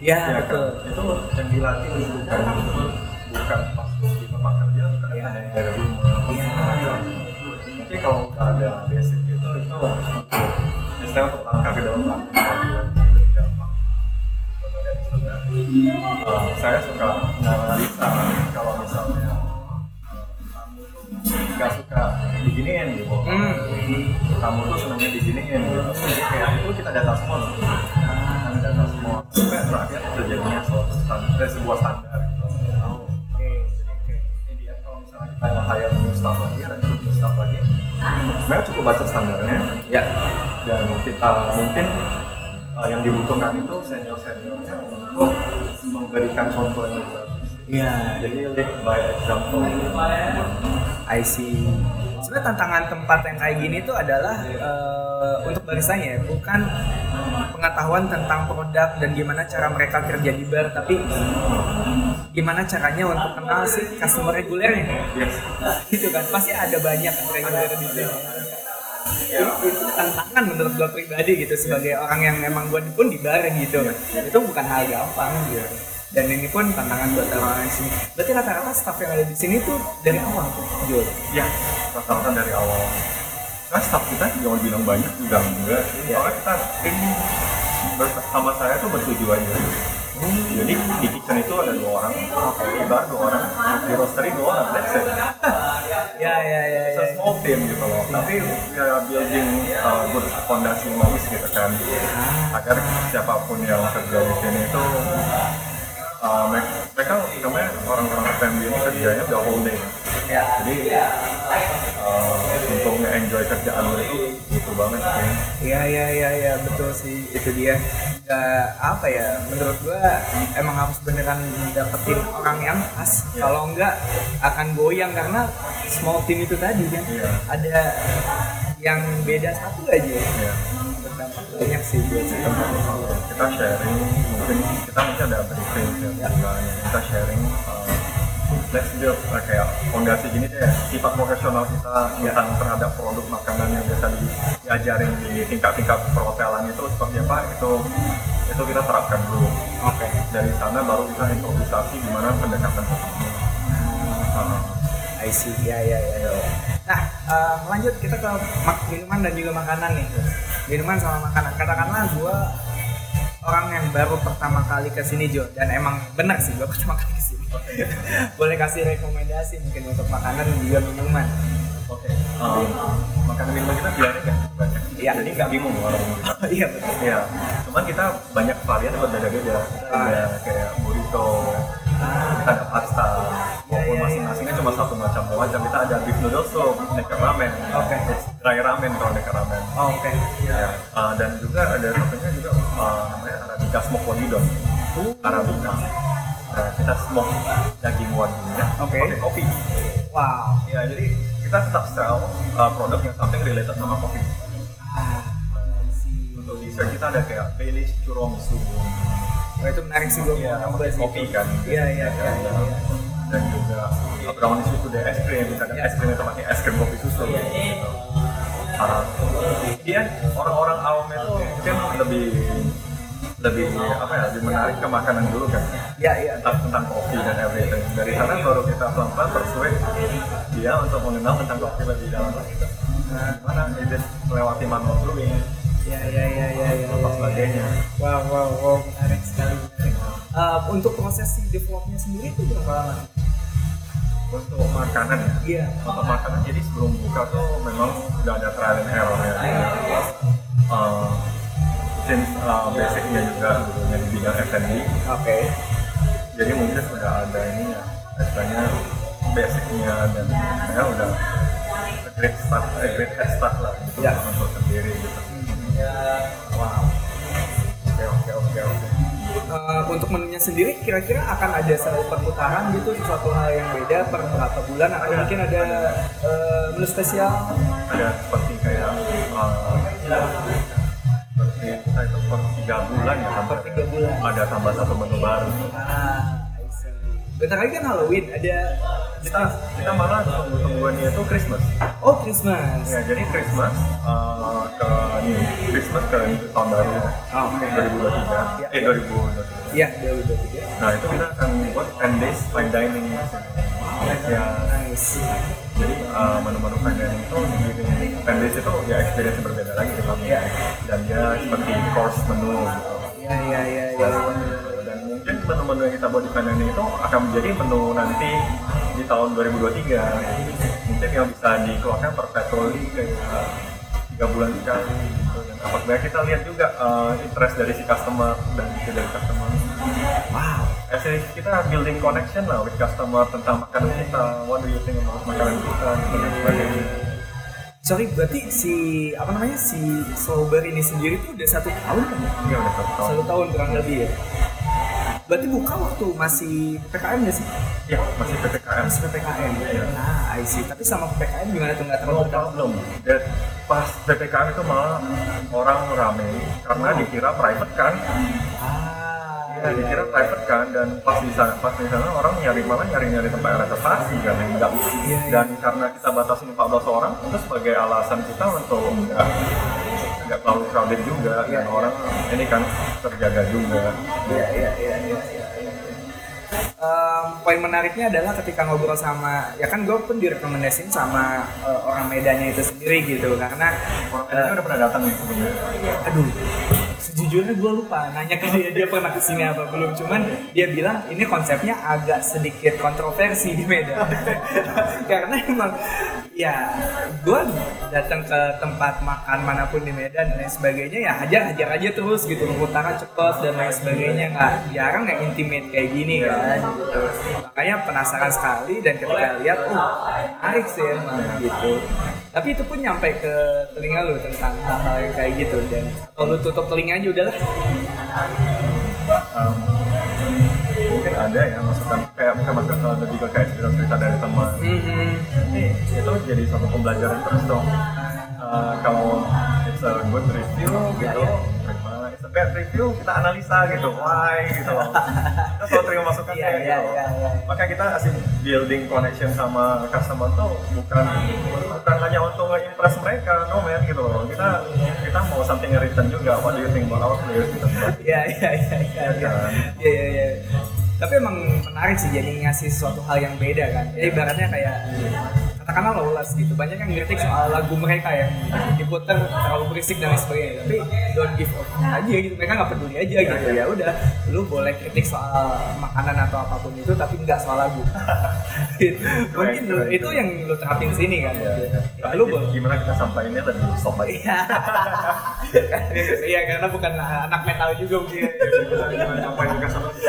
kan Ya, Ya betul. kan? itu yang dilatih itu bukan bukan pas di tempat kerja bukan Ya. dari rumah Iya. mungkin kalau ada basic itu itu misalnya untuk langkah ke depan kemajuan lebih gampang Eh, saya suka menganalisa kalau misalnya nggak suka diginiin gitu Hmm. kamu tuh senangnya diginiin gitu kayak itu kita data semua loh data semua sampai terakhir terjadinya suatu standar sebuah standar gitu. Oke. Jadi ya, kalau misalnya kita yang hire new staff lagi, rekrut new staff lagi, sebenarnya cukup baca standarnya Ya, dan kita mungkin uh, yang dibutuhkan itu senior seniornya untuk memberikan contoh yang bagus. ya. Jadi lead by example. I see. Sebenarnya tantangan tempat yang kayak gini tuh adalah eh, untuk baristanya ya, bukan pengetahuan tentang produk dan gimana cara mereka kerja di bar, tapi gimana caranya untuk kenal si customer regulernya. Yes. Gitu kan, pasti ada banyak kan reguler di sini. Itu, itu tantangan menurut gue pribadi gitu sebagai orang yang memang gue pun di bar gitu. Itu bukan hal gampang gitu. Dan ini pun tantangan buat orang-orang di sini. Berarti rata-rata staff yang ada di sini tuh dari awal tuh, Jul. Ya, rata-rata dari awal. Kan staff kita juga bilang banyak juga enggak. Ya. Soalnya kita tim bersama saya tuh bertujuh aja. Jadi di kitchen itu ada dua orang, di bar dua orang, di roastery dua orang, that's it. Ya ya ya It's ya. a small team gitu loh. Tapi we are building uh, good fondasi bagus gitu kan. Agar siapa pun yang kerja di sini itu uh, mereka, namanya orang-orang FMB ini kerjanya the whole day. Ya. Jadi uh, untuk nge-enjoy kerjaan lo itu butuh banget sih. Iya iya iya iya betul sih itu dia. nggak apa ya menurut gua emang harus beneran dapetin orang yang pas Iya. kalau enggak akan goyang karena small team itu tadi kan Iya. ada yang beda satu aja Iya. Banyak sih tempat kita sharing mungkin kita mungkin ada briefing ya kita sharing uh, let's build uh, kayak fondasi gini deh sifat profesional kita tentang terhadap produk makanan yang biasa di, diajarin di tingkat-tingkat perhotelan itu seperti apa itu itu kita terapkan dulu. Oke. Dari sana baru kita improvisasi gimana pendekatan tersebut. Uh, I see ya ya ya, ya. nah eh, lanjut kita ke minuman dan juga makanan nih minuman sama makanan katakanlah gua orang yang baru pertama kali ke sini Jo dan emang benar sih gua pertama kali ke sini boleh kasih rekomendasi mungkin untuk makanan juga minuman Oke, um, makanan minuman kita pilihannya nggak banyak. Iya. Jadi nggak bingung kalau iya betul Iya, cuman kita banyak varian yang berbeda-beda. Kita Ah. ada kayak burrito, kita ada pasta, Iya, walaupun iya, masing-masingnya cuma satu macam macam. Kita ada beef noodle soup, ramen, Oke. Dry ramen kalau neker ramen. oh, oke Ya, uh, dan juga ada satunya juga uh, namanya Arabica Smoke Wagyu Arabica. Nah, kita smoke daging wagyunya Oke. pakai kopi. wow Ya, jadi kita tetap sell uh, produk yang something related sama kopi. ah. Untuk dessert kita ada kayak Baileys Churromisu. Wah, itu menarik sih gua Iya, mau kopi kan. iya iya iya iya, iya. Dan juga uh, brownies susu dan es krim. Kadang Iya. es krim itu pakai es krim kopi susu. Gitu. Iya, orang-orang awam itu mungkin lebih lebih apa ya lebih menarik ke makanan dulu kan. Iya iya. Tentang, tentang kopi dan everything. Dari sana baru kita pelan-pelan persuade dia untuk mengenal tentang kopi lebih dalam lagi. Nah, gimana itu melewati manual brewing iya iya iya iya iya atau sebagainya? Wow, wow, wow, menarik sekali. menarik. Uh, untuk proses si developnya sendiri itu berapa lama? Untuk makanan ya Iya. untuk makanan jadi sebelum buka tuh memang udah ada trial and error ya uh, since uh, basicnya juga dulunya di bidang F&B Oke. jadi mungkin udah ada ini ya istilahnya basicnya dan ya udah great start a great head start lah gitu Ya. untuk sendiri gitu Wow. Uh, untuk menunya sendiri kira-kira akan ada satu perputaran gitu sesuatu hal yang beda per berapa bulan atau Ada. mungkin ada uh, menu spesial? ada seperti kayak uh, seperti kita itu per tiga bulan ya Per tiga bulan. ada tambah satu menu baru Ah, see. Bentar lagi kan Halloween ada kita kita malah tunggu tungguannya itu Christmas Oh Christmas. ya jadi Christmas uh, ke ini Christmas ke tahun baru Oh, oke. 2023 Ya. eh 2023 Iya, dia udah tiga. Nah itu kita akan buat 10 days fine dining ya Nice. jadi uh, menu-menu fine dining itu di 10 days itu ya experience berbeda lagi di kami Iya. dan dia seperti course menu gitu Iya, iya, iya, iya. dan mungkin menu-menu yang kita buat di dining itu akan menjadi menu nanti di tahun 2023 mungkin yang bisa dikeluarkan per patroli kayak tiga bulan sekali gitu. dan apabila kita lihat juga uh, interest dari si customer dan itu dari customer Wow. Actually, kita building connection lah with customer tentang makanan kita. What do you think about makanan kita? Gitu, dan sebagainya. Sorry, berarti si apa namanya si Sober ini sendiri tuh udah satu tahun kan ya? Ini udah satu tahun. Satu tahun kurang lebih ya. Berarti buka waktu masih PPKM nggak sih? Ya, masih PPKM. Masih PPKM. Iya. Nah, I see. Tapi sama PPKM gimana tuh nggak terlalu berdampak? problem. Dan pas PPKM itu malah orang rame karena dikira private kan. Ah, Ya, dikira private kan dan pas di sana pas di sana orang nyari malah nyari nyari tempat reservasi kan yang enggak. Iya, iya. Dan karena kita batasin 14 orang itu sebagai alasan kita untuk enggak enggak terlalu crowded juga Iya, dan iya. orang ini kan terjaga juga. Iya, iya, iya, iya. Em, poin menariknya adalah ketika ngobrol sama ya kan gue pun direkomendasiin sama eh, orang Medannya itu sendiri gitu karena Orang eh, Medan udah pernah datang nih sebelumnya. aduh sejujurnya gue lupa nanya ke dia dia pernah ke sini apa belum. Cuman dia bilang ini konsepnya agak sedikit kontroversi di Medan karena emang ya gue datang ke tempat makan mana pun di Medan dan lain sebagainya ya hajar hajar aja terus gitu. Putaran cepet dan lain sebagainya. Nggak jarang nggak intimate kayak gini kan. Makanya penasaran sekali dan ketika lihat oh menarik sih emang gitu tapi itu pun nyampe ke telinga lu tentang hal-hal yang kayak gitu dan kalau lu tutup telinga aja udahlah um, mungkin ada ya masukan kayak mungkin masukan lebih ke kayak cerita cerita dari teman. Mhm. ini itu jadi satu pembelajaran terus dong. Uh, kalau it's a good review gitu it's a bad review kita analisa gitu why gitu loh kita selalu terima masukan Iya, kayak iya, gitu iya, iya. makanya kita asik building connection sama customer tuh bukan bukan hanya untuk nge-impress mereka no man gitu loh kita kita mau something in return juga what do you think about our players gitu Iya iya iya iya iya kan? iya iya. iya. Tapi emang menarik sih jadi ngasih sesuatu hal yang beda kan. Jadi ibaratnya kayak katakanlah Lawless gitu. Banyak yang kritik soal lagu mereka yang diputer terlalu berisik dan lain sebagainya. Tapi don't give up aja gitu. Mereka nggak peduli aja gitu. Ya udah, lu boleh kritik soal makanan atau apa pun itu, tapi nggak soal lagu. Gitu. Mungkin lu, itu yang lu terapin sini kan. Ya, Ya, tapi lu boleh. gimana kita sampaikannya lebih soft lagi Iya. Iya karena bukan anak metal juga mungkin. gimana sampaikan ke lagi.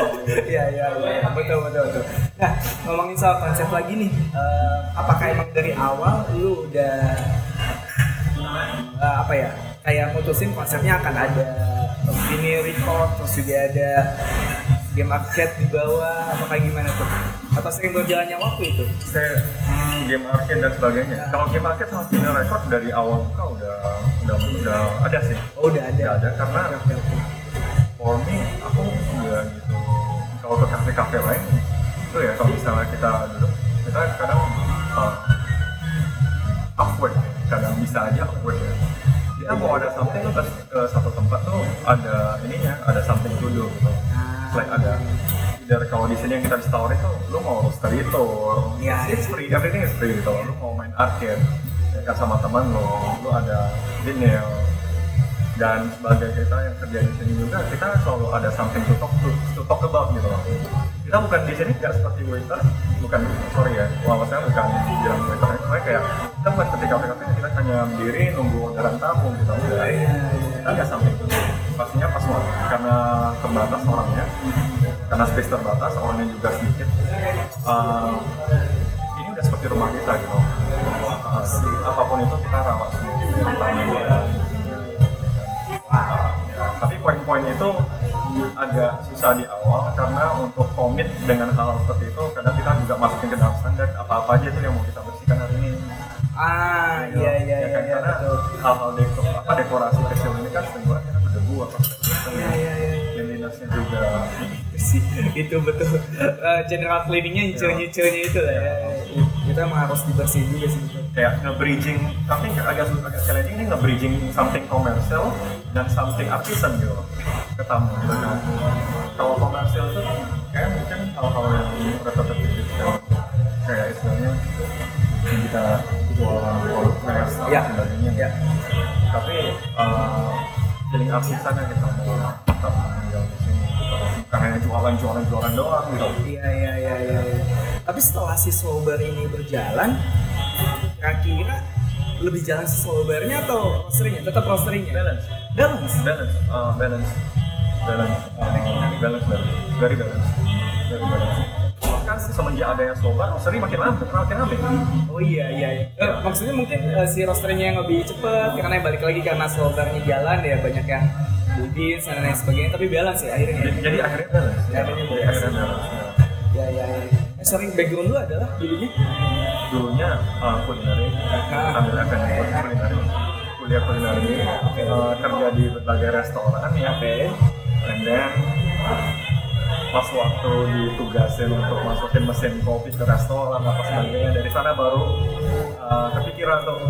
Iya iya iya betul betul betul. Nah ngomongin soal konsep lagi nih, eh, apakah emang dari awal lu udah eh, apa ya kayak mutusin konsepnya akan ada ini record terus juga ada game arcade di bawah apa kayak gimana tuh? Atau sering berjalannya waktu itu? saya hmm, game arcade dan sebagainya Ya. kalau game arcade sama video record dari awal buka udah udah udah ada sih Oh udah ada. udah ada karena for me aku nggak gitu kalau ke kafe-kafe lain itu ya kalau misalnya kita duduk kita kadang uh, upward kadang bisa aja upward ya. Kita mau ada something tuh ke, ke satu tempat tuh ada ininya ada something to do. Gitu like ada dari kalau di sini yang kita bisa tawarin tuh lu mau study tour Ya, it's free everything is free gitu. Lu mau main arcade ya kan sama teman lo lu ada vinyl. Dan sebagai kita yang kerja di sini juga kita selalu ada something to talk to, to talk about gitu loh kita bukan di sini nggak seperti waiter bukan sorry ya wah saya bukan bilang waiter cuma kayak kita bukan ketika kafe kita hanya berdiri nunggu orderan tamu gitu enggak kita something to do pastinya pas karena terbatas orangnya karena space terbatas orangnya juga sedikit. Uh, ini udah seperti rumah kita gitu. Uh, apa pun itu kita rawat tapi poin-poin itu agak susah di awal karena untuk komit dengan hal seperti itu kadang kita juga masukin ke dalam standar apa-apa aja itu yang mau kita bersihkan hari ini. Ah iya iya Ya iya kan? iya karena hal-hal dekor, apa dekorasi kecil ini kan sebenarnya berdebu apa Iya iya iya. cleanlinessnya juga. Sih itu betul. Eh, general cleaningnya nyicil-nyicilnya itu lah ya kita emang harus dibersihin juga sih betul kayak nge-bridging something agak agak challenging ini nge-bridging something komersial dan something artisan gitu loh ke tamu gitu kan kalau komersial tuh kayak mungkin hal-hal yang repetitif gitu kan kayak istilahnya kita jualan produk dan Ya. sebagainya Ya. tapi uh, feeling artisan yang kita mau tetap di sini gitu. bukan hanya jualan-jualan jualan doang gitu iya iya iya iya iya. Tapi setelah si sober ini berjalan kira-kira lebih jalan si sobernya atau roasteringnya tetap roasteringnya balance. Balance? Balance. Uh, balance. Balance. Uh, balance balance. Very balance. Very balance. Bahkan semenjak ada yang sobar sering makin lama makin rame oh iya iya, iya. Eh, maksudnya mungkin eh, si roasteringnya yang lebih cepet karena balik lagi karena sobernya jalan ya banyak yang beans dan lain sebagainya tapi balance ya akhirnya. Jadi, jadi akhirnya balance. Ya, akhirnya Jadi akhirnya balance. ya ya. ya sorry background lu adalah dulunya? Dulunya uh, kulineri. Ah. ambil akademi kulineri. Kuliah kulineri uh, kerja di berbagai restoran ya. Oke. And then pas waktu ditugasin untuk masukin mesin kopi ke restoran apa sebagainya dari sana baru uh, kepikiran tuh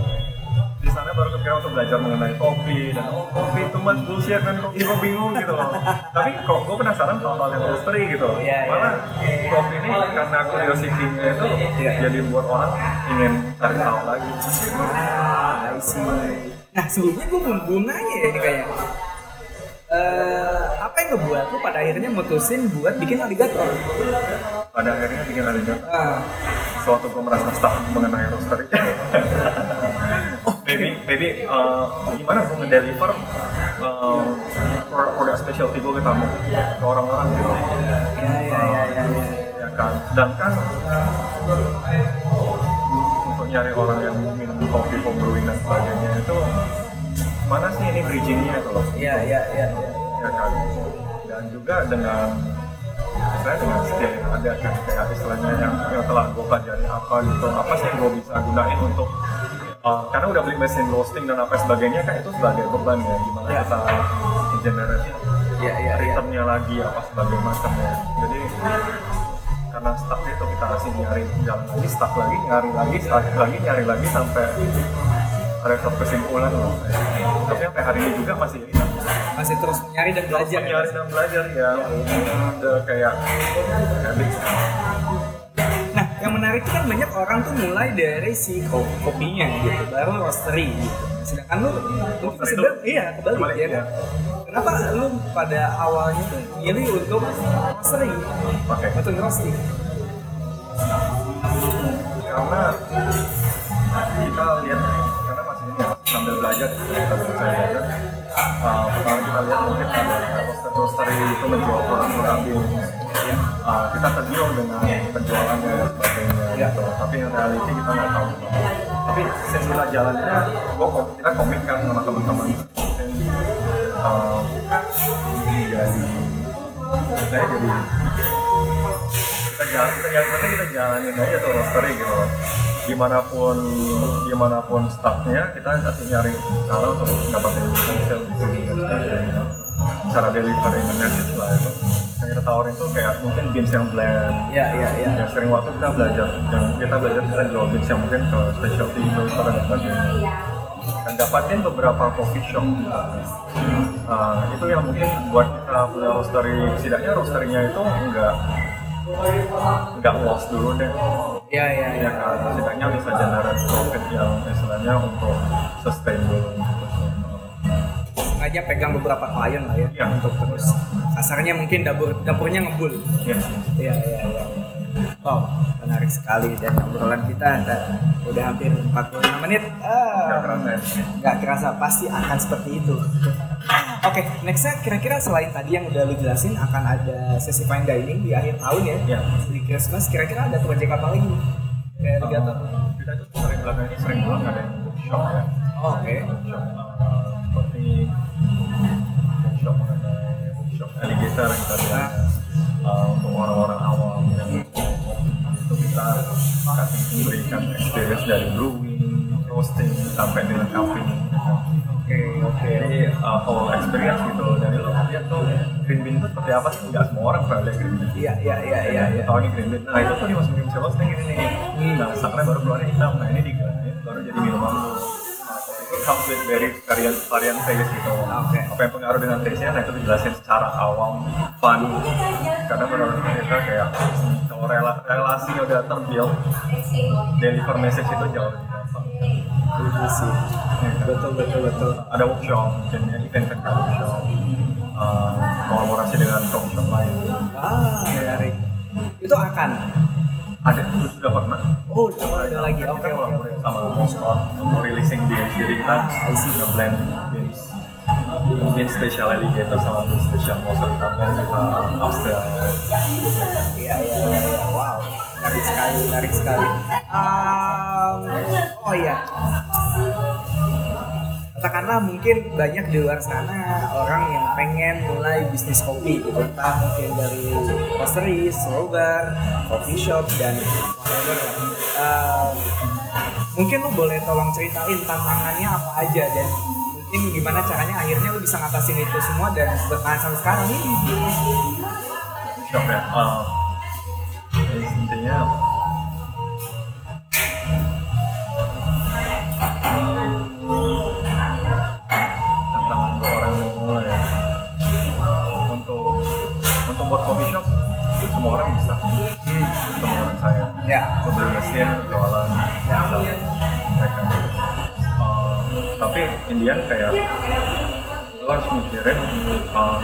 di sana baru kepikiran untuk belajar mengenai kopi dan oh kopi itu mas bullshit kan kopi gue bingung gitu loh tapi kok gue penasaran hal-hal yang roastery gitu Iya, iya. malah kopi ini karena curiosity-nya itu Iya. jadi buat orang ingin cari tahu lagi Ah, I see. Nah, sebelumnya gue belum, belum nanya ya ini kayaknya. Eh, apa yang ngebuat lu pada akhirnya mutusin buat bikin aligator? pada akhirnya bikin ada Ah, suatu gue merasa stuck mengenai roastery maybe uh, gimana gue ngedeliver uh, produk produk specialty gue ke tamu ke orang-orang gitu ya ya ya ya. ya. ya kan sedangkan untuk nyari orang yang minum kopi home brewing dan sebagainya itu mana sih ini bridgingnya itu loh Iya, iya, iya. iya. ya kan dan juga dengan saya dengan skill yang ada kan kayak istilahnya yang, yang telah gue pelajari apa gitu apa sih yang gue bisa gunain untuk uh, karena udah beli mesin roasting dan apa sebagainya kan itu sebagai beban ya gimana Ya. kita generate Iya, iya, iya. returnnya lagi apa sebagainya macamnya. Jadi karena stuck itu kita kasih nyari jalan lagi stuck lagi nyari lagi stuck lagi nyari lagi sampai ada satu kesimpulan. Loh tapi sampai hari ini juga masih ini. Masih terus mencari dan belajar. ya, nyari dan belajar ya. Udah kayak habit. Nah, yang menarik itu kan banyak orang tuh mulai dari si ko- kopinya gitu, baru roastery gitu. Sedangkan lu mungkin Roastery sedang, iya kebalik kebalik, ya kan. Kenapa lu pada awalnya tuh milih untuk roastery, oke untuk roasting? karena kita lihat karena masih ini ya sambil belajar kita saya belajar uh, pertama kita lihat mungkin ada roster itu menjual produk-produk di uh, kita tergiur dengan penjualannya dan sebagainya Ya. gitu. Tapi yang reality kita nggak tahu. Tapi sesudah jalannya kok kita komitkan sama teman-teman. Mungkin uh, jadi saya jadi kita jalan kita jalan kita, kita jalanin aja tuh roastery gitu. Di mana pun di mana pun staffnya kita kasih nyari cara untuk dapatin hasil di sini cara delivery message lah itu kita tawarin tuh kayak mungkin beans yang blend Iya, iya, iya. yang sering waktu kita belajar yang kita belajar kita jual beans yang mungkin ke specialty itu dan sebagainya dan dapatin beberapa coffee shop Uh, itu yang mungkin buat kita punya roastery setidaknya roasterynya itu enggak nggak loss dulu deh Iya, iya, iya. ya setidaknya bisa generate profit yang istilahnya untuk sustainable gitu. Sengaja pegang beberapa klien lah ya, Iya. untuk terus kasarnya mungkin dapur dapurnya ngebul. ya Iya, iya, iya. Wow, menarik sekali dan obrolan kita udah, udah hampir 45 menit. Ah. nggak kerasa ya nggak kerasa pasti akan seperti itu. Oke, nextnya kira-kira selain tadi yang udah lu jelasin akan ada sesi fine dining di akhir tahun ya, Iya. di Christmas. Kira-kira ada proyek apa lagi? Kayak. Uh, kita tuh sering belakangan ini sering bilang ada yang bookshop ya Oh, Oke. bookshop uh, seperti bookshop ada bookshop alligator yang tadi Ah. uh, untuk orang-orang awam yang itu kita kasih berikan experience dari brewing, roasting sampai dilengkapi Oke, oke. jadi uh, whole experience gitu dari lo lihat tuh green bean itu seperti apa sih nggak semua orang pernah lihat green bean Iya, iya, iya, iya. iya. tahu nih green bean nah itu tuh dimasukin ke roasting gini nih Hmm. nah sakra baru keluar hitam nah ini digerakin baru jadi minuman comes with very varian varian taste gitu Oke. apa yang pengaruh dengan taste nya nah itu dijelasin secara awam fun karena menurut kita kayak kalau rela- relasi udah terbuild deliver message itu jauh lebih gampang Itu sih. Betul, betul, betul. ada workshop mungkin ya event event workshop uh, kolaborasi dengan coffee shop lain Ah, menarik. Itu akan. Ada itu sudah pernah? Oh, coba ada lagi. Oke, oke. kolaborasi sama Moscot untuk releasing beans jadi kita nge-blend beans beans special alligator sama special blend kita upsell Iya, iya, iya, iya. Wow, menarik sekali, menarik sekali. Um, oh iya, katakanlah mungkin banyak di luar sana orang yang pengen mulai bisnis kopi gitu entah mungkin dari roastery, slow bar, coffee shop dan whatever. Um, mungkin lu boleh tolong ceritain tantangannya apa aja dan mungkin gimana caranya akhirnya lu bisa ngatasin itu semua dan bertahan sampai sekarang shop ya uh, intinya semua orang bisa orang saya ya beli mesin jualan. Mereka Uh, tapi Indian kayak lu harus mikirin uh,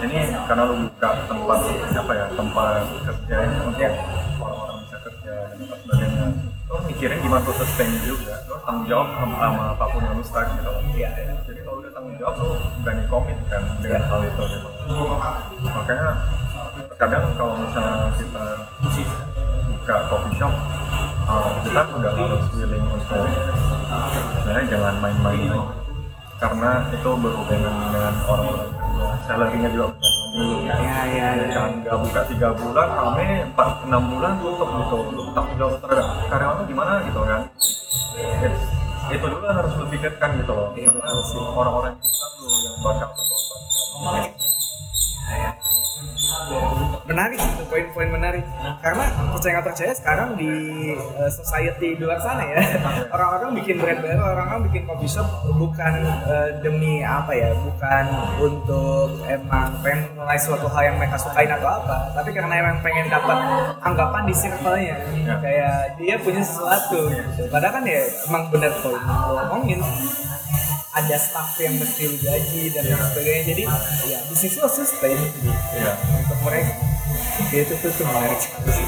ini karena lu buka tempat apa ya tempat kerja yang untuk orang-orang bisa kerja dan sebagainya. Lu mikirin gimana tuh sustain juga lu tanggung jawab sama, sama apa pun yang lu start gitu. Iya, jadi kalau udah tanggung jawab lu berani komit kan dengan Iya. hal itu gitu. Makanya kadang kalau misalnya kita buka coffee shop uh, kita udah harus willing untuk sebenarnya jangan main-main. Karena itu berhubungan dengan orang-orang salary-nya juga bergantung ya ya ya ya kan nggak buka tiga bulan kami empat enam bulan tutup gitu. Untuk tanggung jawab terhadap karyawan tuh gimana gitu kan? It's- itu dulu harus dipikirkan gitu loh. Iya, karena sih. orang-orang kita tuh yang bakal berkorban menarik itu poin-poin menarik. Karena percaya nggak percaya sekarang di uh, society di luar sana ya orang-orang bikin brand baru orang-orang bikin coffee shop bukan uh, demi apa ya bukan untuk emang pengen mulai suatu hal yang mereka sukain atau apa tapi karena emang pengen dapat anggapan di circle-nya. Ya. kayak dia punya sesuatu gitu. padahal kan ya emang bener poin yang lo omongin ada staff yang mesti digaji dan lain sebagainya. Jadi ya bisnis lo sustain. Gitu Iya. untuk mereka. Itu tuh tuh menarik. Sekali sih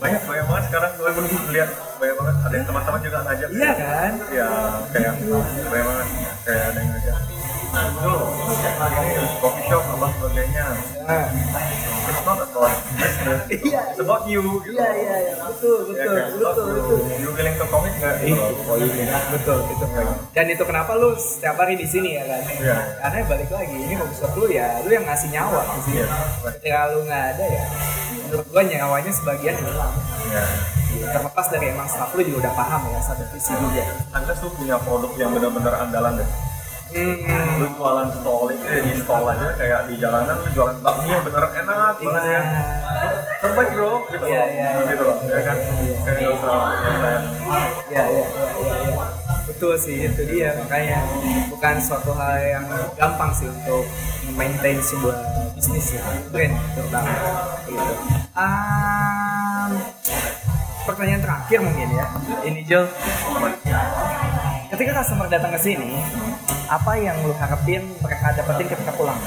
banyak banyak banget sekarang. Gue pun lihat banyak banget. Ada yang teman-teman juga ngajak. Iya kan? Ya kayak banyak banget. Kayak ada yang ngajak. Itu ini coffee shop apa sebagainya. Nah, it's not about business Iya. it's about you. Gitu iya iya iya. Betul Ya, betul about betul you. betul. You willing to commit nggak? Itu poinnya betul itu poin dan itu kenapa lu setiap hari di sini ya kan? Iya. karena balik lagi ini shop lu ya lu yang ngasih nyawa di sini. Iya. ketika lu nggak ada ya menurut gua nyawanya sebagian hilang. Ya terlepas dari emang staff lu juga udah paham ya satu visi juga. Anda tuh punya produk yang benar-benar andalan deh hmm. lu jualan stall itu di stall aja kayak di jalanan lu jualan bakmi yang bener enak banget ya terbaik bro gitu Iya, loh iya, iya. gitu loh ya kan kayak nggak usah yang lain. ya, ya, ya, ya, ya. betul sih itu dia makanya bukan suatu hal yang gampang sih untuk maintain sebuah bisnis ya brand terutama gitu. Um, pertanyaan terakhir mungkin ya ini Jo ketika customer datang ke sini apa yang lu harapin mereka dapetin ketika pulang?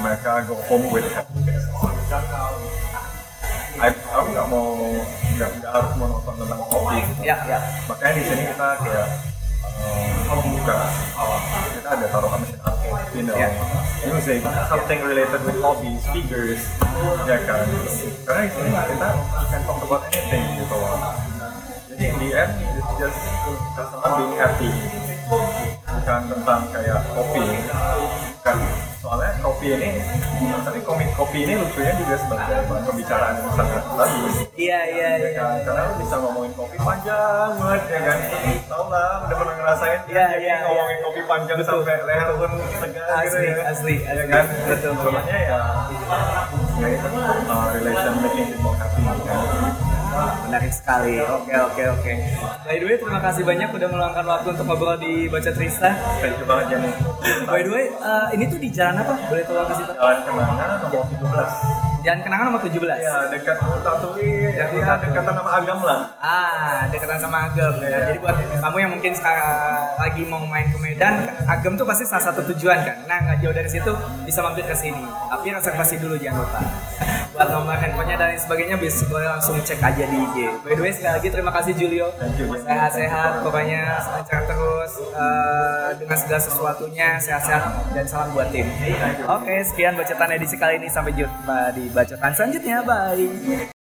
Mereka go home with happiness I, aku nggak mau nggak nggak harus mau nonton tentang kopi gitu. ya ya. Makanya di sini kita kayak um, buka kita ada taruh mesin arcade you know. Yeah. music something related with hobbies figures ya kan. Karena di sini kita can talk about anything gitu. loh end it's just customer being happy. Bukan tentang kayak kopi. Kan soalnya kopi ini tapi kopi kopi ini lucunya juga sebagai bahan pembicaraan yang sangat bagus iya iya ya iya. kan? Karena lu bisa ngomongin kopi panjang banget ya kan? Tau lah udah pernah ngerasain Iya, jadi iya, ngomongin iya. kopi panjang sampai leher pun tegang gitu Asli, ya. asli, ya asli. kan? Betul. sebenarnya ya ya itu uh, relation making people happy menarik sekali. Oke oke oke. By the way terima kasih banyak udah meluangkan waktu untuk ngobrol di baca Trista. Thank you banget Jenny by the way eh, ini tuh di jalan apa? Boleh tolong kasih tahu? Jalan kenangan nomor 17 jalan kenangan nomor 17 ya dekat Tatui ya ya dekatan sama Agam lah Ah, dekatan sama Agam. Nah, Iya. jadi buat kamu yang mungkin sekarang lagi mau main ke Medan, Agam tuh pasti salah satu tujuan kan. Nah, nggak jauh dari situ bisa mampir ke sini. Tapi reservasi dulu jangan lupa. buat nomor handphonenya dan sebagainya bisa boleh langsung cek aja di IG. By the way sekali lagi terima kasih Julio. Sehat-sehat, pokoknya lancar terus eh, dengan segala sesuatunya sehat-sehat dan salam buat tim. Oke, sekian bacotan edisi kali ini sampai jumpa di bacotan selanjutnya. Bye.